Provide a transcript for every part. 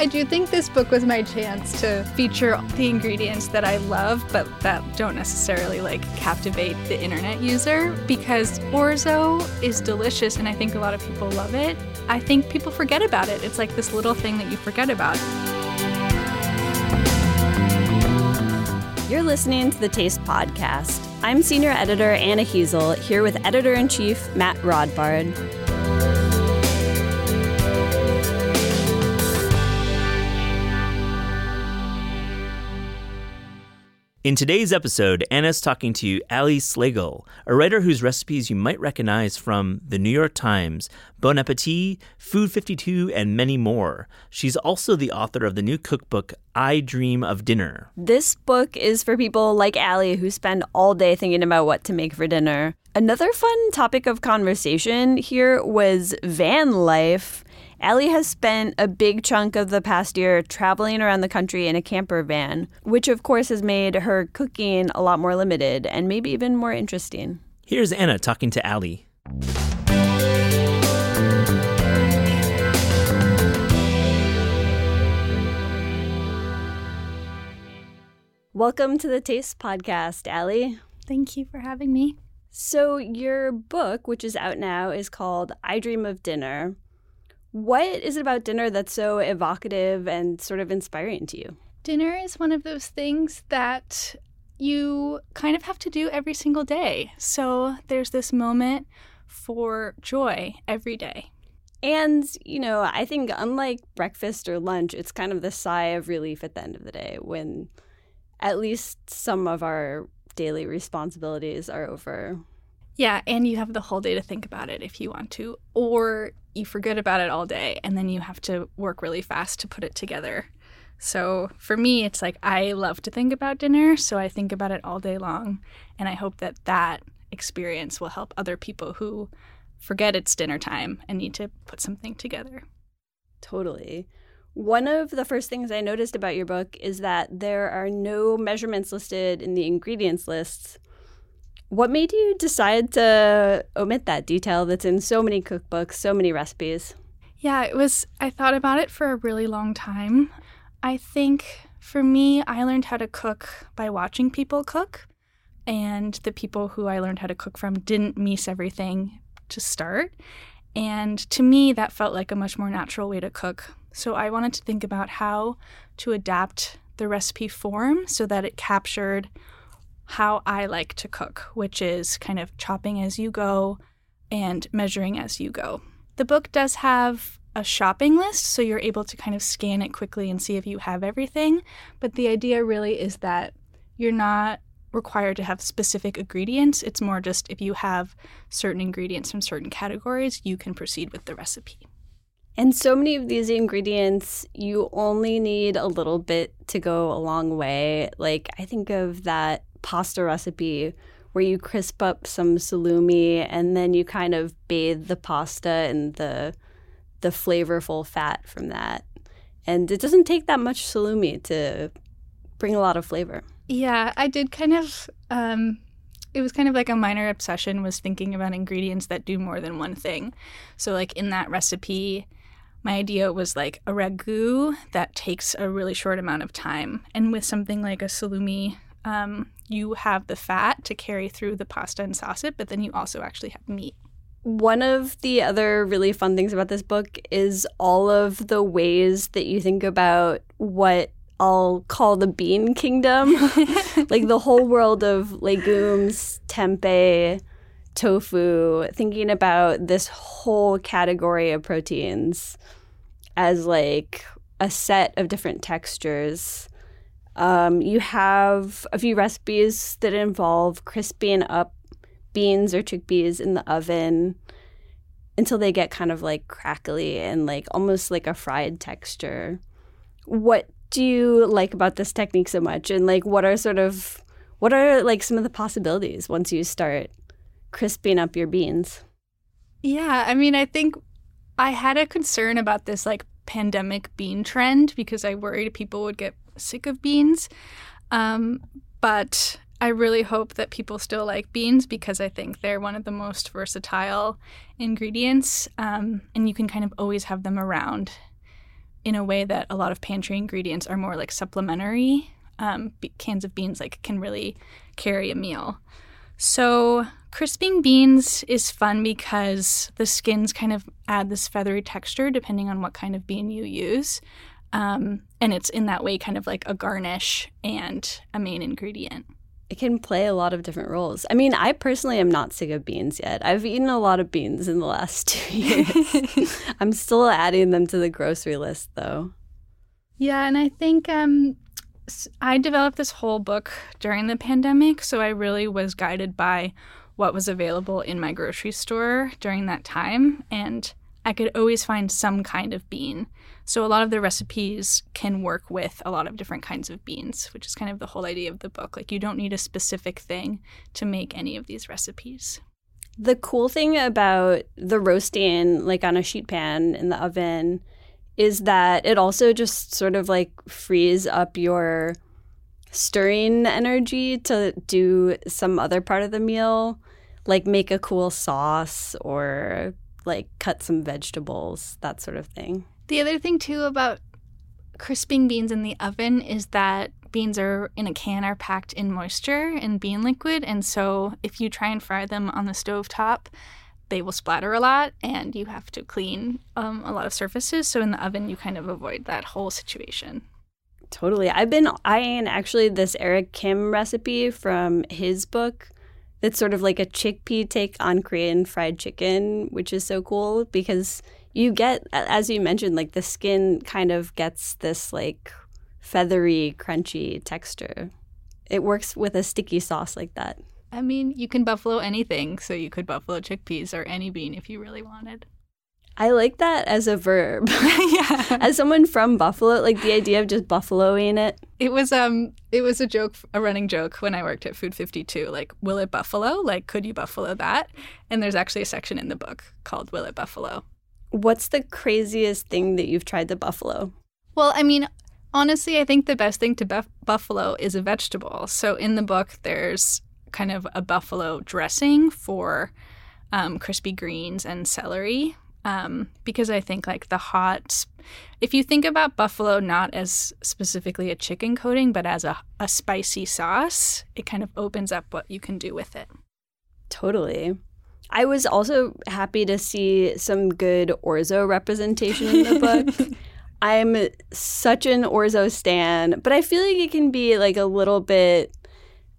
I do think this book was my chance to feature the ingredients that I love, but that don't necessarily like captivate the internet user because orzo is delicious and I think a lot of people love it. I think people forget about it. It's like this little thing that you forget about. You're listening to the Taste Podcast. I'm senior editor Anna Hezel here with editor in chief Matt Rodbard. In today's episode, Anna's talking to Ali Slagle, a writer whose recipes you might recognize from The New York Times, Bon Appetit, Food 52, and many more. She's also the author of the new cookbook, I Dream of Dinner. This book is for people like Ali who spend all day thinking about what to make for dinner. Another fun topic of conversation here was van life. Ali has spent a big chunk of the past year traveling around the country in a camper van, which of course has made her cooking a lot more limited and maybe even more interesting. Here's Anna talking to Ali. Welcome to the Taste Podcast, Ali. Thank you for having me. So, your book, which is out now, is called I Dream of Dinner. What is it about dinner that's so evocative and sort of inspiring to you? Dinner is one of those things that you kind of have to do every single day. So there's this moment for joy every day. And, you know, I think unlike breakfast or lunch, it's kind of the sigh of relief at the end of the day when at least some of our daily responsibilities are over. Yeah, and you have the whole day to think about it if you want to, or you forget about it all day and then you have to work really fast to put it together. So for me, it's like I love to think about dinner, so I think about it all day long. And I hope that that experience will help other people who forget it's dinner time and need to put something together. Totally. One of the first things I noticed about your book is that there are no measurements listed in the ingredients lists what made you decide to omit that detail that's in so many cookbooks, so many recipes? Yeah, it was, I thought about it for a really long time. I think for me, I learned how to cook by watching people cook. And the people who I learned how to cook from didn't miss everything to start. And to me, that felt like a much more natural way to cook. So I wanted to think about how to adapt the recipe form so that it captured how I like to cook, which is kind of chopping as you go and measuring as you go. The book does have a shopping list, so you're able to kind of scan it quickly and see if you have everything. But the idea really is that you're not required to have specific ingredients. It's more just if you have certain ingredients from certain categories, you can proceed with the recipe. And so many of these ingredients, you only need a little bit to go a long way. Like, I think of that pasta recipe where you crisp up some salumi and then you kind of bathe the pasta in the the flavorful fat from that. And it doesn't take that much salumi to bring a lot of flavor. Yeah, I did kind of um it was kind of like a minor obsession was thinking about ingredients that do more than one thing. So like in that recipe, my idea was like a ragu that takes a really short amount of time. And with something like a salumi um, you have the fat to carry through the pasta and sauce it, but then you also actually have meat. One of the other really fun things about this book is all of the ways that you think about what I'll call the bean kingdom, like the whole world of legumes, tempeh, tofu, thinking about this whole category of proteins as like a set of different textures um, you have a few recipes that involve crisping up beans or chickpeas in the oven. until they get kind of like crackly and like almost like a fried texture. What do you like about this technique so much? And like, what are sort of, what are like some of the possibilities once you start crisping up your beans? Yeah, I mean, I think I had a concern about this like pandemic bean trend because I worried people would get sick of beans. Um, but I really hope that people still like beans because I think they're one of the most versatile ingredients. Um, and you can kind of always have them around in a way that a lot of pantry ingredients are more like supplementary. Um, cans of beans like can really carry a meal. So crisping beans is fun because the skins kind of add this feathery texture depending on what kind of bean you use. Um, and it's in that way kind of like a garnish and a main ingredient it can play a lot of different roles. I mean, I personally am not sick of beans yet. I've eaten a lot of beans in the last two years. I'm still adding them to the grocery list, though. Yeah, and I think um, I developed this whole book during the pandemic, so I really was guided by what was available in my grocery store during that time, and I could always find some kind of bean. So a lot of the recipes can work with a lot of different kinds of beans, which is kind of the whole idea of the book. Like you don't need a specific thing to make any of these recipes. The cool thing about the roasting like on a sheet pan in the oven is that it also just sort of like frees up your stirring energy to do some other part of the meal, like make a cool sauce or like cut some vegetables, that sort of thing. The other thing too about crisping beans in the oven is that beans are in a can are packed in moisture and bean liquid and so if you try and fry them on the stove top they will splatter a lot and you have to clean um, a lot of surfaces. So in the oven you kind of avoid that whole situation. Totally. I've been eyeing actually this eric kim recipe from his book that's sort of like a chickpea take on korean fried chicken which is so cool because you get as you mentioned like the skin kind of gets this like feathery crunchy texture. It works with a sticky sauce like that i mean you can buffalo anything so you could buffalo chickpeas or any bean if you really wanted I like that as a verb. yeah. As someone from Buffalo, like the idea of just buffaloing it. It was um it was a joke a running joke when I worked at Food 52 like will it buffalo? Like could you buffalo that? And there's actually a section in the book called Will it buffalo? What's the craziest thing that you've tried to buffalo? Well, I mean, honestly, I think the best thing to buff- buffalo is a vegetable. So in the book, there's kind of a buffalo dressing for um, crispy greens and celery. Um, because I think like the hot, if you think about buffalo not as specifically a chicken coating, but as a, a spicy sauce, it kind of opens up what you can do with it. Totally. I was also happy to see some good orzo representation in the book. I'm such an orzo stan, but I feel like it can be like a little bit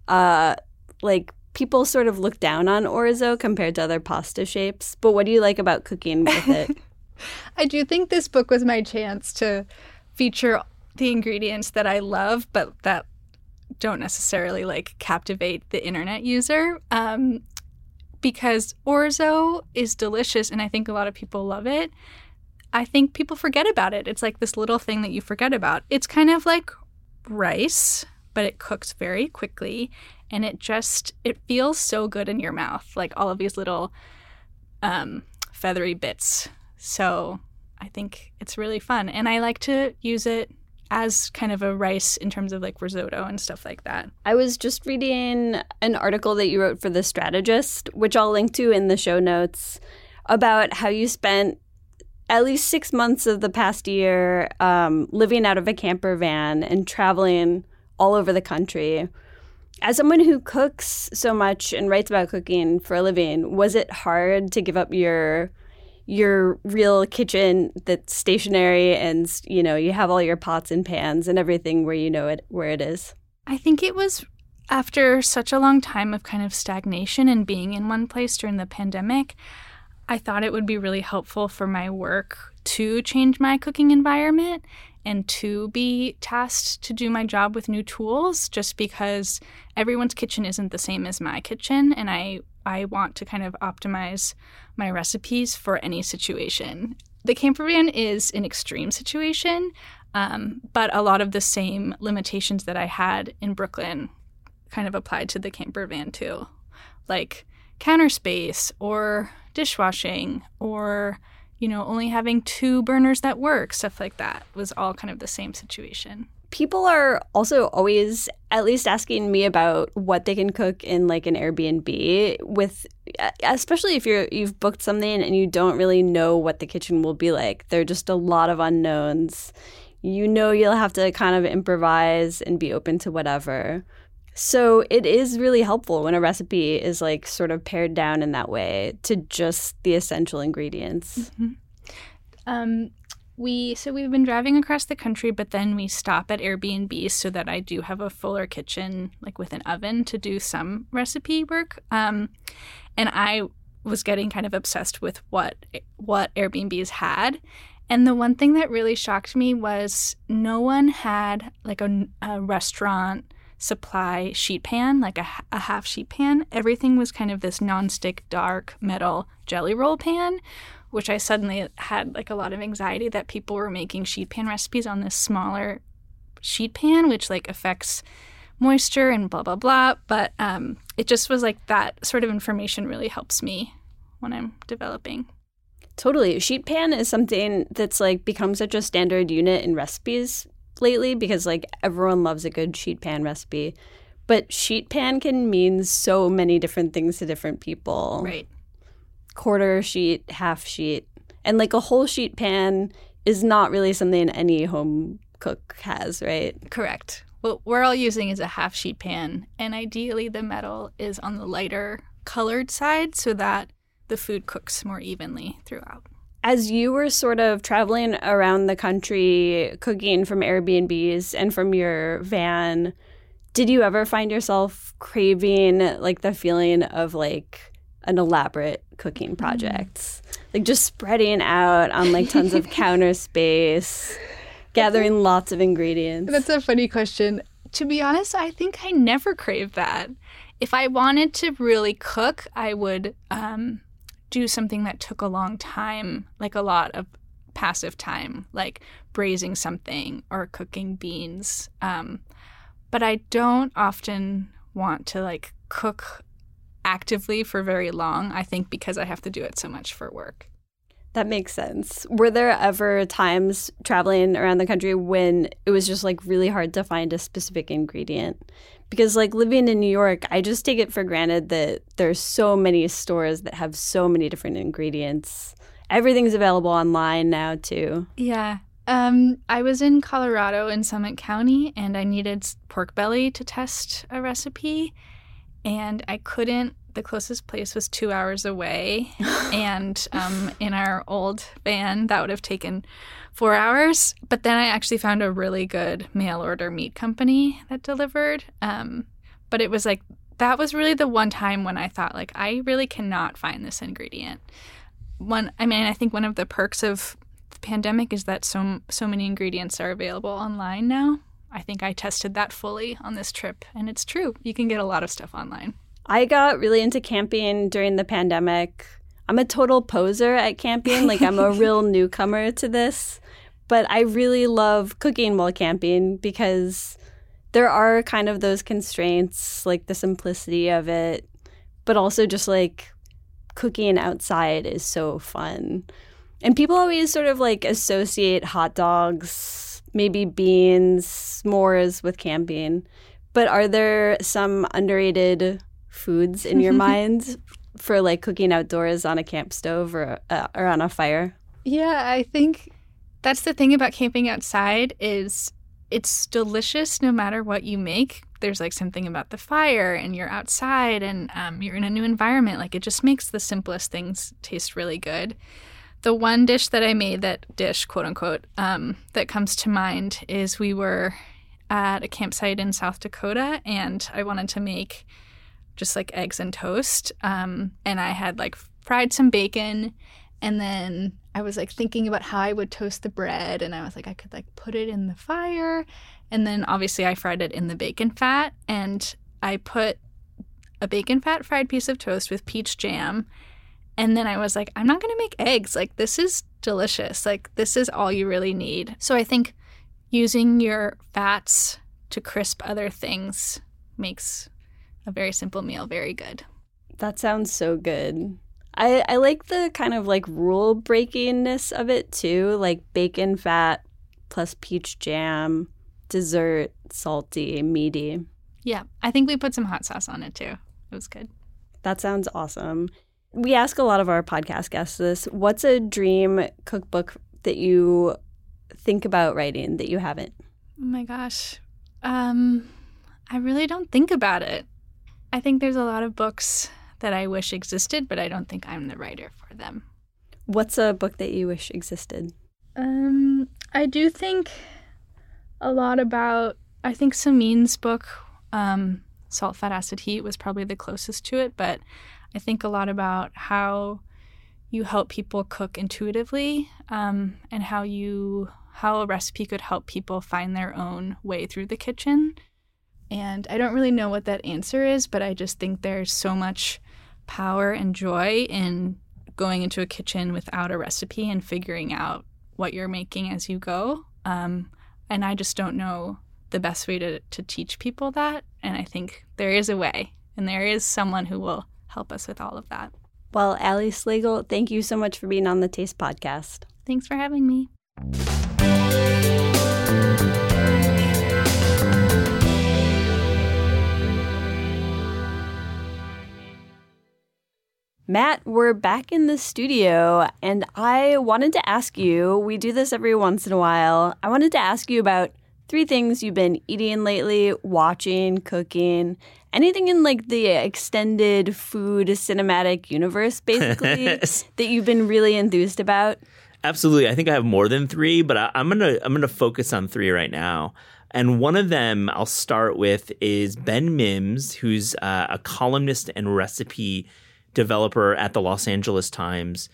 uh like people sort of look down on orzo compared to other pasta shapes. But what do you like about cooking with it? I do think this book was my chance to feature the ingredients that I love, but that don't necessarily like captivate the internet user. Um, because orzo is delicious and I think a lot of people love it. I think people forget about it. It's like this little thing that you forget about. It's kind of like rice, but it cooks very quickly and it just it feels so good in your mouth. Like all of these little um, feathery bits. So I think it's really fun and I like to use it as kind of a rice in terms of like risotto and stuff like that. I was just reading an article that you wrote for The Strategist, which I'll link to in the show notes, about how you spent at least six months of the past year um, living out of a camper van and traveling all over the country. As someone who cooks so much and writes about cooking for a living, was it hard to give up your your real kitchen that's stationary and you know you have all your pots and pans and everything where you know it where it is? I think it was after such a long time of kind of stagnation and being in one place during the pandemic i thought it would be really helpful for my work to change my cooking environment and to be tasked to do my job with new tools just because everyone's kitchen isn't the same as my kitchen and I I want to kind of optimize my recipes for any situation. The camper van is an extreme situation, um, but a lot of the same limitations that I had in Brooklyn kind of applied to the camper van too, like counter space or dishwashing or you know only having two burners that work, stuff like that was all kind of the same situation people are also always at least asking me about what they can cook in like an Airbnb with especially if you're you've booked something and you don't really know what the kitchen will be like. There're just a lot of unknowns. You know you'll have to kind of improvise and be open to whatever. So it is really helpful when a recipe is like sort of pared down in that way to just the essential ingredients. Mm-hmm. Um, we so we've been driving across the country but then we stop at airbnb so that i do have a fuller kitchen like with an oven to do some recipe work um, and i was getting kind of obsessed with what what airbnbs had and the one thing that really shocked me was no one had like a, a restaurant supply sheet pan, like a, a half sheet pan. Everything was kind of this non-stick dark metal jelly roll pan, which I suddenly had like a lot of anxiety that people were making sheet pan recipes on this smaller sheet pan, which like affects moisture and blah blah blah. But um, it just was like that sort of information really helps me when I'm developing. Totally. A sheet pan is something that's like become such a standard unit in recipes lately because like everyone loves a good sheet pan recipe. But sheet pan can mean so many different things to different people. Right quarter sheet, half sheet. And like a whole sheet pan is not really something any home cook has, right? Correct. What we're all using is a half sheet pan, and ideally the metal is on the lighter colored side so that the food cooks more evenly throughout. As you were sort of traveling around the country cooking from Airbnbs and from your van, did you ever find yourself craving like the feeling of like an elaborate cooking project. Mm. Like just spreading out on like tons of counter space, gathering lots of ingredients. That's a funny question. To be honest, I think I never craved that. If I wanted to really cook, I would um, do something that took a long time, like a lot of passive time, like braising something or cooking beans. Um, but I don't often want to like cook actively for very long, I think because I have to do it so much for work. That makes sense. Were there ever times traveling around the country when it was just like really hard to find a specific ingredient? Because like living in New York, I just take it for granted that there's so many stores that have so many different ingredients. Everything's available online now too. Yeah. Um, I was in Colorado in Summit County and I needed pork belly to test a recipe and I couldn't. The closest place was two hours away, and um, in our old van, that would have taken four hours. But then I actually found a really good mail order meat company that delivered. Um, but it was like that was really the one time when I thought like I really cannot find this ingredient. One, I mean, I think one of the perks of the pandemic is that so so many ingredients are available online now. I think I tested that fully on this trip, and it's true. You can get a lot of stuff online. I got really into camping during the pandemic. I'm a total poser at camping. Like, I'm a real newcomer to this. But I really love cooking while camping because there are kind of those constraints, like the simplicity of it, but also just like cooking outside is so fun. And people always sort of like associate hot dogs maybe beans, s'mores with camping. But are there some underrated foods in your mind for like cooking outdoors on a camp stove or uh, or on a fire? Yeah, I think that's the thing about camping outside is it's delicious no matter what you make. There's like something about the fire and you're outside and um, you're in a new environment. Like it just makes the simplest things taste really good. The one dish that I made, that dish, quote unquote, um, that comes to mind is we were at a campsite in South Dakota and I wanted to make just like eggs and toast. Um, and I had like fried some bacon and then I was like thinking about how I would toast the bread and I was like I could like put it in the fire and then obviously I fried it in the bacon fat and I put a bacon fat fried piece of toast with peach jam and then I was like I'm not going to make eggs like this is delicious like this is all you really need. So I think using your fats to crisp other things makes a very simple meal very good. That sounds so good. I, I like the kind of like rule breakingness of it too, like bacon fat plus peach jam, dessert, salty, meaty. Yeah, I think we put some hot sauce on it too. It was good. That sounds awesome. We ask a lot of our podcast guests this. What's a dream cookbook that you think about writing that you haven't? Oh my gosh. Um I really don't think about it. I think there's a lot of books that I wish existed, but I don't think I'm the writer for them. What's a book that you wish existed? Um, I do think a lot about. I think Samin's book, um, Salt, Fat, Acid, Heat, was probably the closest to it, but I think a lot about how you help people cook intuitively um, and how you how a recipe could help people find their own way through the kitchen. And I don't really know what that answer is, but I just think there's so much power and joy in going into a kitchen without a recipe and figuring out what you're making as you go. Um, and I just don't know the best way to, to teach people that. And I think there is a way, and there is someone who will help us with all of that. Well, Ali Slagle, thank you so much for being on the Taste Podcast. Thanks for having me. Matt, we're back in the studio, and I wanted to ask you we do this every once in a while. I wanted to ask you about three things you've been eating lately, watching, cooking, anything in like the extended food cinematic universe, basically, that you've been really enthused about. Absolutely. I think I have more than three, but I, am gonna I'm gonna focus on three right now. And one of them I'll start with is Ben Mims, who's uh, a columnist and recipe developer at the Los Angeles Times,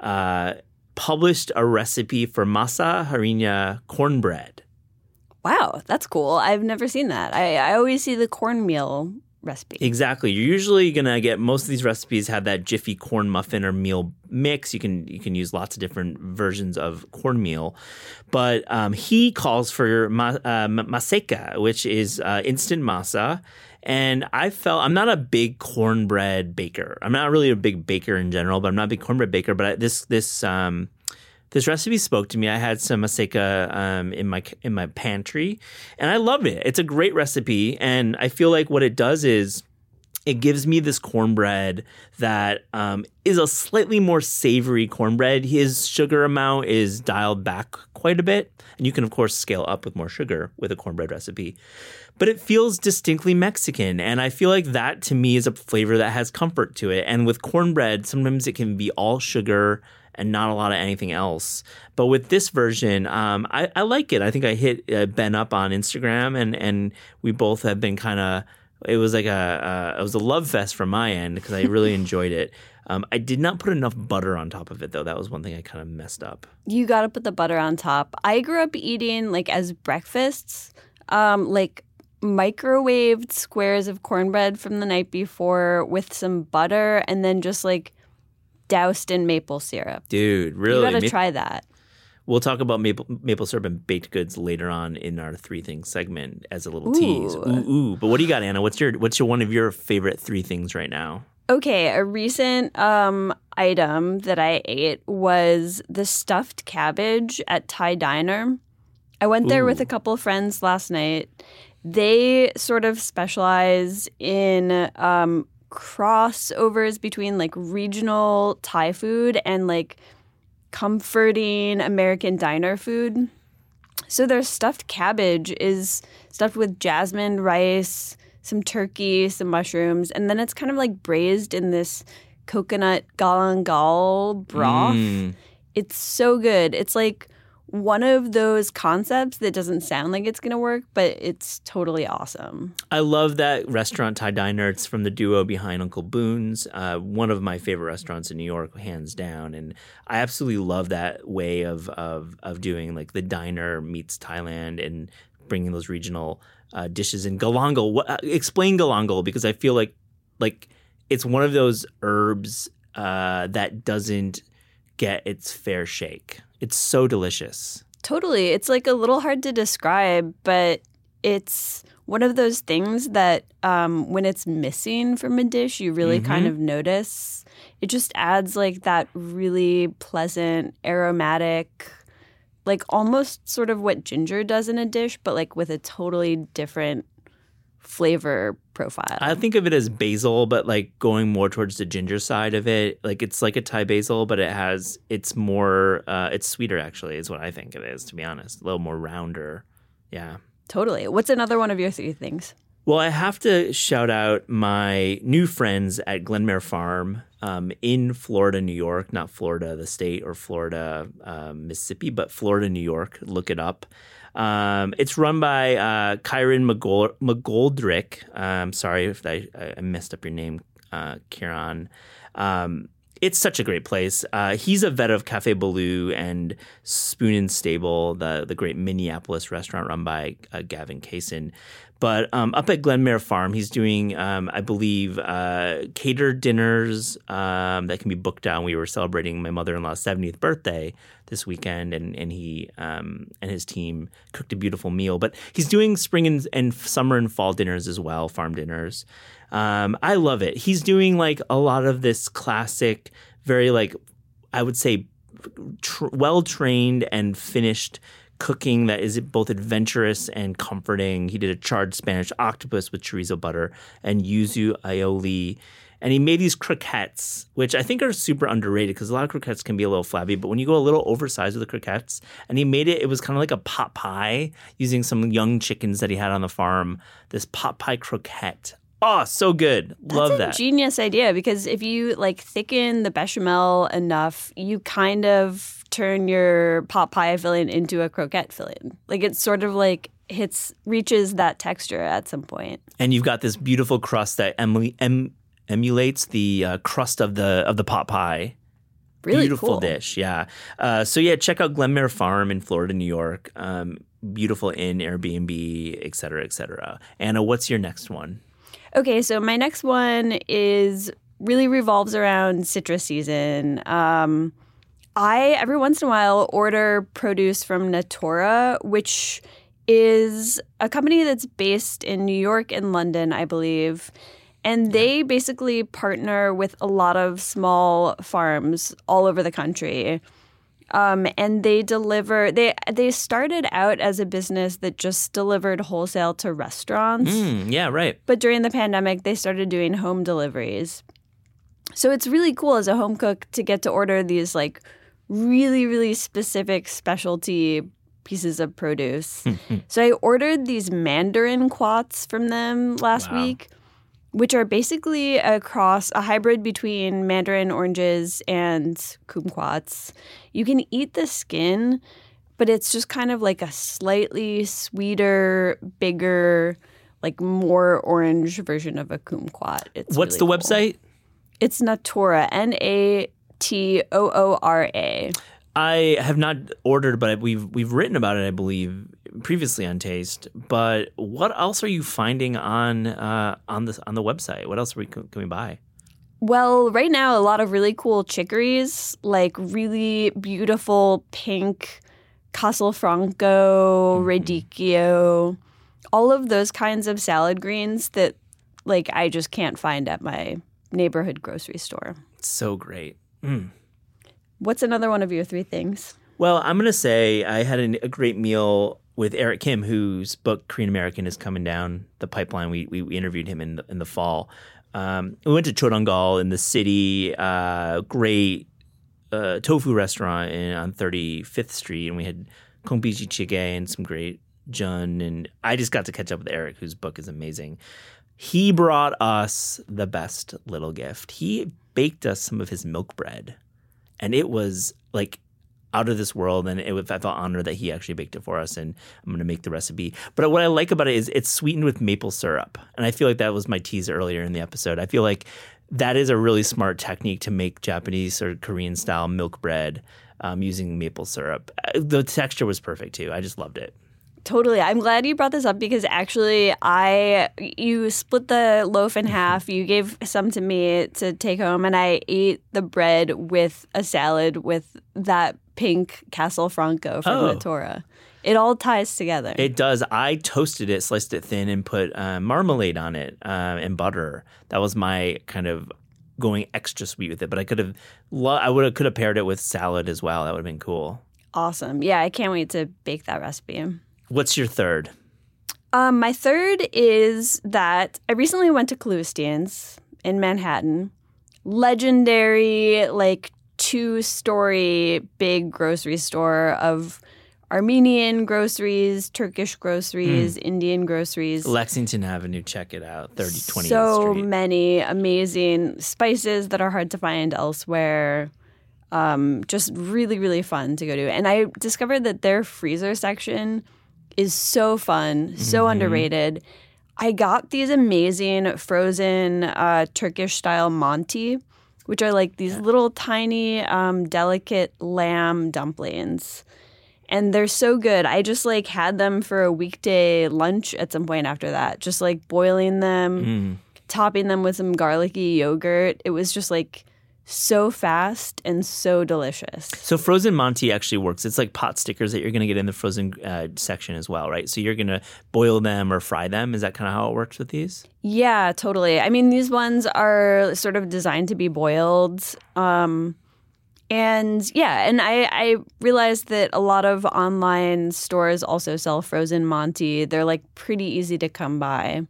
uh, published a recipe for masa harina cornbread. Wow, that's cool. I've never seen that. I, I always see the cornmeal recipe. Exactly. You're usually gonna get most of these recipes have that jiffy corn muffin or meal mix. You can you can use lots of different versions of cornmeal, but um, he calls for ma- uh, Maseca, which is uh, instant masa, and I felt I'm not a big cornbread baker. I'm not really a big baker in general, but I'm not a big cornbread baker. But I, this this um, this recipe spoke to me. I had some Maseca um, in my in my pantry, and I loved it. It's a great recipe, and I feel like what it does is it gives me this cornbread that um, is a slightly more savory cornbread. His sugar amount is dialed back quite a bit, and you can of course scale up with more sugar with a cornbread recipe but it feels distinctly Mexican. And I feel like that to me is a flavor that has comfort to it. And with cornbread, sometimes it can be all sugar and not a lot of anything else. But with this version, um, I, I, like it. I think I hit uh, Ben up on Instagram, and and we both have been kind of. It was like a, it was a love fest from my end because I really enjoyed it. Um, I did not put enough butter on top of it though. That was one thing I kind of messed up. You got to put the butter on top. I grew up eating like as breakfasts, um, like microwaved squares of cornbread from the night before with some butter and then just like doused in maple syrup. Dude, really? You gotta Ma- try that. We'll talk about maple maple syrup and baked goods later on in our three things segment as a little ooh. tease. Ooh, ooh. But what do you got, Anna? What's your what's your one of your favorite three things right now? Okay, a recent um, item that I ate was the stuffed cabbage at Thai Diner. I went there with a couple of friends last night, they sort of specialize in um, crossovers between like regional Thai food and like comforting American diner food. So their stuffed cabbage is stuffed with jasmine rice, some turkey, some mushrooms, and then it's kind of like braised in this coconut galangal broth. Mm. It's so good. It's like one of those concepts that doesn't sound like it's going to work, but it's totally awesome. I love that restaurant Thai Diner. It's from the duo behind Uncle Boons, uh, one of my favorite restaurants in New York, hands down. And I absolutely love that way of of of doing like the diner meets Thailand and bringing those regional uh, dishes in. Galangal, what, uh, explain galangal because I feel like like it's one of those herbs uh, that doesn't get its fair shake. It's so delicious. Totally. It's like a little hard to describe, but it's one of those things that um, when it's missing from a dish, you really mm-hmm. kind of notice. It just adds like that really pleasant, aromatic, like almost sort of what ginger does in a dish, but like with a totally different flavor profile. I think of it as basil, but like going more towards the ginger side of it. Like it's like a Thai basil, but it has it's more uh, it's sweeter actually is what I think it is to be honest. A little more rounder. Yeah. Totally. What's another one of your three things? Well, I have to shout out my new friends at Glenmere Farm um, in Florida, New York, not Florida, the state, or Florida, uh, Mississippi, but Florida, New York. Look it up. Um, it's run by uh, Kyron McGold- McGoldrick. Um, sorry if I, I, messed up your name, uh, Kieran. Um, it's such a great place. Uh, he's a vet of Cafe Boulud and Spoon and Stable, the the great Minneapolis restaurant run by uh, Gavin Kaysen. But um, up at Glenmere Farm, he's doing, um, I believe, uh, catered dinners um, that can be booked out. We were celebrating my mother in law's 70th birthday this weekend, and, and he um, and his team cooked a beautiful meal. But he's doing spring and, and summer and fall dinners as well, farm dinners. Um, I love it. He's doing like a lot of this classic, very like, I would say, tr- well trained and finished cooking that is both adventurous and comforting. He did a charred Spanish octopus with chorizo butter and yuzu aioli. And he made these croquettes, which I think are super underrated because a lot of croquettes can be a little flabby. But when you go a little oversized with the croquettes, and he made it, it was kind of like a pot pie using some young chickens that he had on the farm. This pot pie croquette. Oh, so good. Love That's a that. Genius idea because if you like thicken the bechamel enough, you kind of turn your pot pie filling into a croquette filling. Like it's sort of like hits reaches that texture at some point. And you've got this beautiful crust that Emily em- emulates the uh, crust of the of the pot pie. Really beautiful cool. dish, yeah. Uh, so yeah, check out Glenmere Farm in Florida, New York. Um, beautiful inn, Airbnb, et cetera, et cetera. Anna, what's your next one? Okay, so my next one is really revolves around citrus season. Um, I every once in a while order produce from Natoora, which is a company that's based in New York and London, I believe. And they basically partner with a lot of small farms all over the country. Um, and they deliver they they started out as a business that just delivered wholesale to restaurants. Mm, yeah, right. But during the pandemic, they started doing home deliveries. So it's really cool as a home cook to get to order these like really, really specific specialty pieces of produce. so I ordered these mandarin quats from them last wow. week, which are basically a cross, a hybrid between mandarin oranges and kumquats. You can eat the skin, but it's just kind of like a slightly sweeter, bigger, like more orange version of a kumquat. It's What's really the cool. website? It's Natoora, N A T O O R A. I have not ordered, but we've we've written about it, I believe, previously on Taste. But what else are you finding on uh, on the on the website? What else are we, can we buy? Well, right now, a lot of really cool chicories, like really beautiful pink Castelfranco, mm-hmm. radicchio, all of those kinds of salad greens that, like, I just can't find at my neighborhood grocery store. so great. Mm. What's another one of your three things? Well, I'm going to say I had a great meal with Eric Kim, whose book Korean American is coming down the pipeline. We, we, we interviewed him in the, in the fall. Um, we went to Cho Dang Gol in the city, uh, great uh, tofu restaurant in, on 35th Street, and we had kongbiji jjigae and some great jun. And I just got to catch up with Eric, whose book is amazing. He brought us the best little gift. He baked us some of his milk bread, and it was like out of this world, and it, I felt honored that he actually baked it for us, and I'm going to make the recipe. But what I like about it is it's sweetened with maple syrup, and I feel like that was my tease earlier in the episode. I feel like that is a really smart technique to make Japanese or Korean style milk bread um, using maple syrup. Uh, the texture was perfect too. I just loved it. Totally. I'm glad you brought this up because actually I you split the loaf in half. You gave some to me to take home and I ate the bread with a salad with that pink Castelfranco from oh. Natoora. It all ties together. It does. I toasted it, sliced it thin, and put uh, marmalade on it uh, and butter. That was my kind of going extra sweet with it. But I could have, I would have could have paired it with salad as well. That would have been cool. Awesome. Yeah, I can't wait to bake that recipe. What's your third? Um, my third is that I recently went to Kalustyan's in Manhattan. Legendary, like two story big grocery store of Armenian groceries, Turkish groceries, mm. Indian groceries. Lexington Avenue, check it out. 3020 So Street. many amazing spices that are hard to find elsewhere. Um, just really, really fun to go to. And I discovered that their freezer section is so fun, so mm-hmm. underrated. I got these amazing frozen uh, Turkish style manti, which are like these little tiny, um, delicate lamb dumplings. And they're so good. I just like had them for a weekday lunch at some point after that, just like boiling them, mm. topping them with some garlicky yogurt. It was just like so fast and so delicious. So frozen manti actually works. It's like pot stickers that you're going to get in the frozen uh, section as well, right? So you're going to boil them or fry them. Is that kind of how it works with these? Yeah, totally. I mean, these ones are sort of designed to be boiled. Um, and yeah, and I, I realized that a lot of online stores also sell frozen manti. They're like pretty easy to come by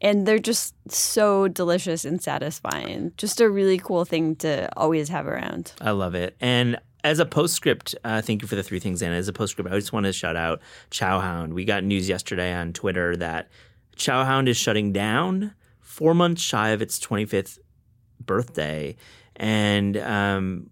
and they're just so delicious and satisfying. Just a really cool thing to always have around. I love it. And as a postscript, uh, thank you for the three things, Anna. As a postscript, I just want to shout out Chowhound. We got news yesterday on Twitter that Chowhound is shutting down four months shy of its 25th birthday. And um,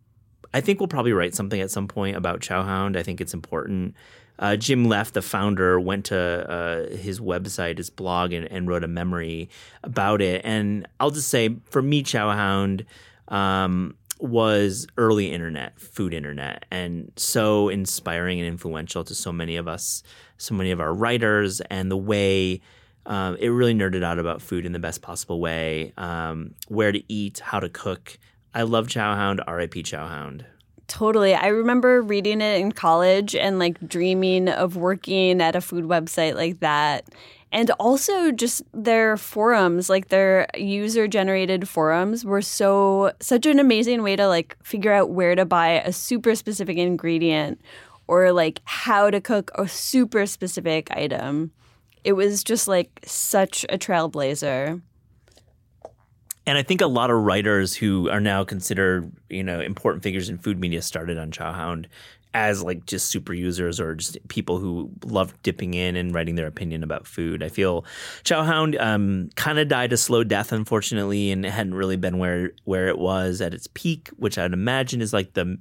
I think we'll probably write something at some point about Chowhound. I think it's important uh, Jim Leff, the founder, went to uh, his website, his blog, and, and, wrote a memory about it. And I'll just say, for me, Chowhound um, was early internet, food internet, and so inspiring and influential to so many of us, so many of our writers, and the way. Um, it really nerded out about food in the best possible way, um, where to eat, how to cook. I love Chowhound, R.I.P. Chowhound. Totally. I remember reading it in college and like dreaming of working at a food website like that. And also just their forums, like their user generated forums were so such an amazing way to like figure out where to buy a super specific ingredient or like how to cook a super specific item. It was just like such a trailblazer. And I think a lot of writers who are now considered, you know, important figures in food media started on Chowhound as like just super users or just people who love dipping in and writing their opinion about food. I feel Chowhound um, kind of died a slow death, unfortunately, and it hadn't really been where where it was at its peak, which I'd imagine is like the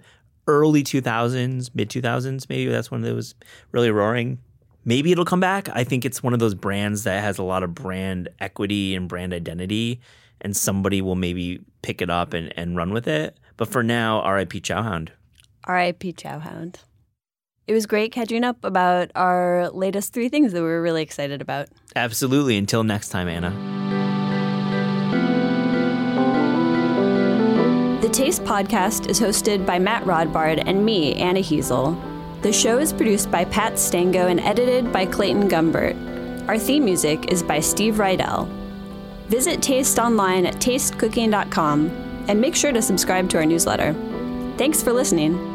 early 2000s, mid 2000s. Maybe that's when it was really roaring. Maybe it'll come back. I think it's one of those brands that has a lot of brand equity and brand identity and somebody will maybe pick it up and, and run with it. But for now, RIP Chowhound. RIP Chowhound. It was great catching up about our latest three things that we were really excited about. Absolutely. Until next time, Anna. The Taste Podcast is hosted by Matt Rodbard and me, Anna Hezel. The show is produced by Pat Stango and edited by Clayton Gumbert. Our theme music is by Steve Rydell. Visit Taste online at tastecooking.com and make sure to subscribe to our newsletter. Thanks for listening.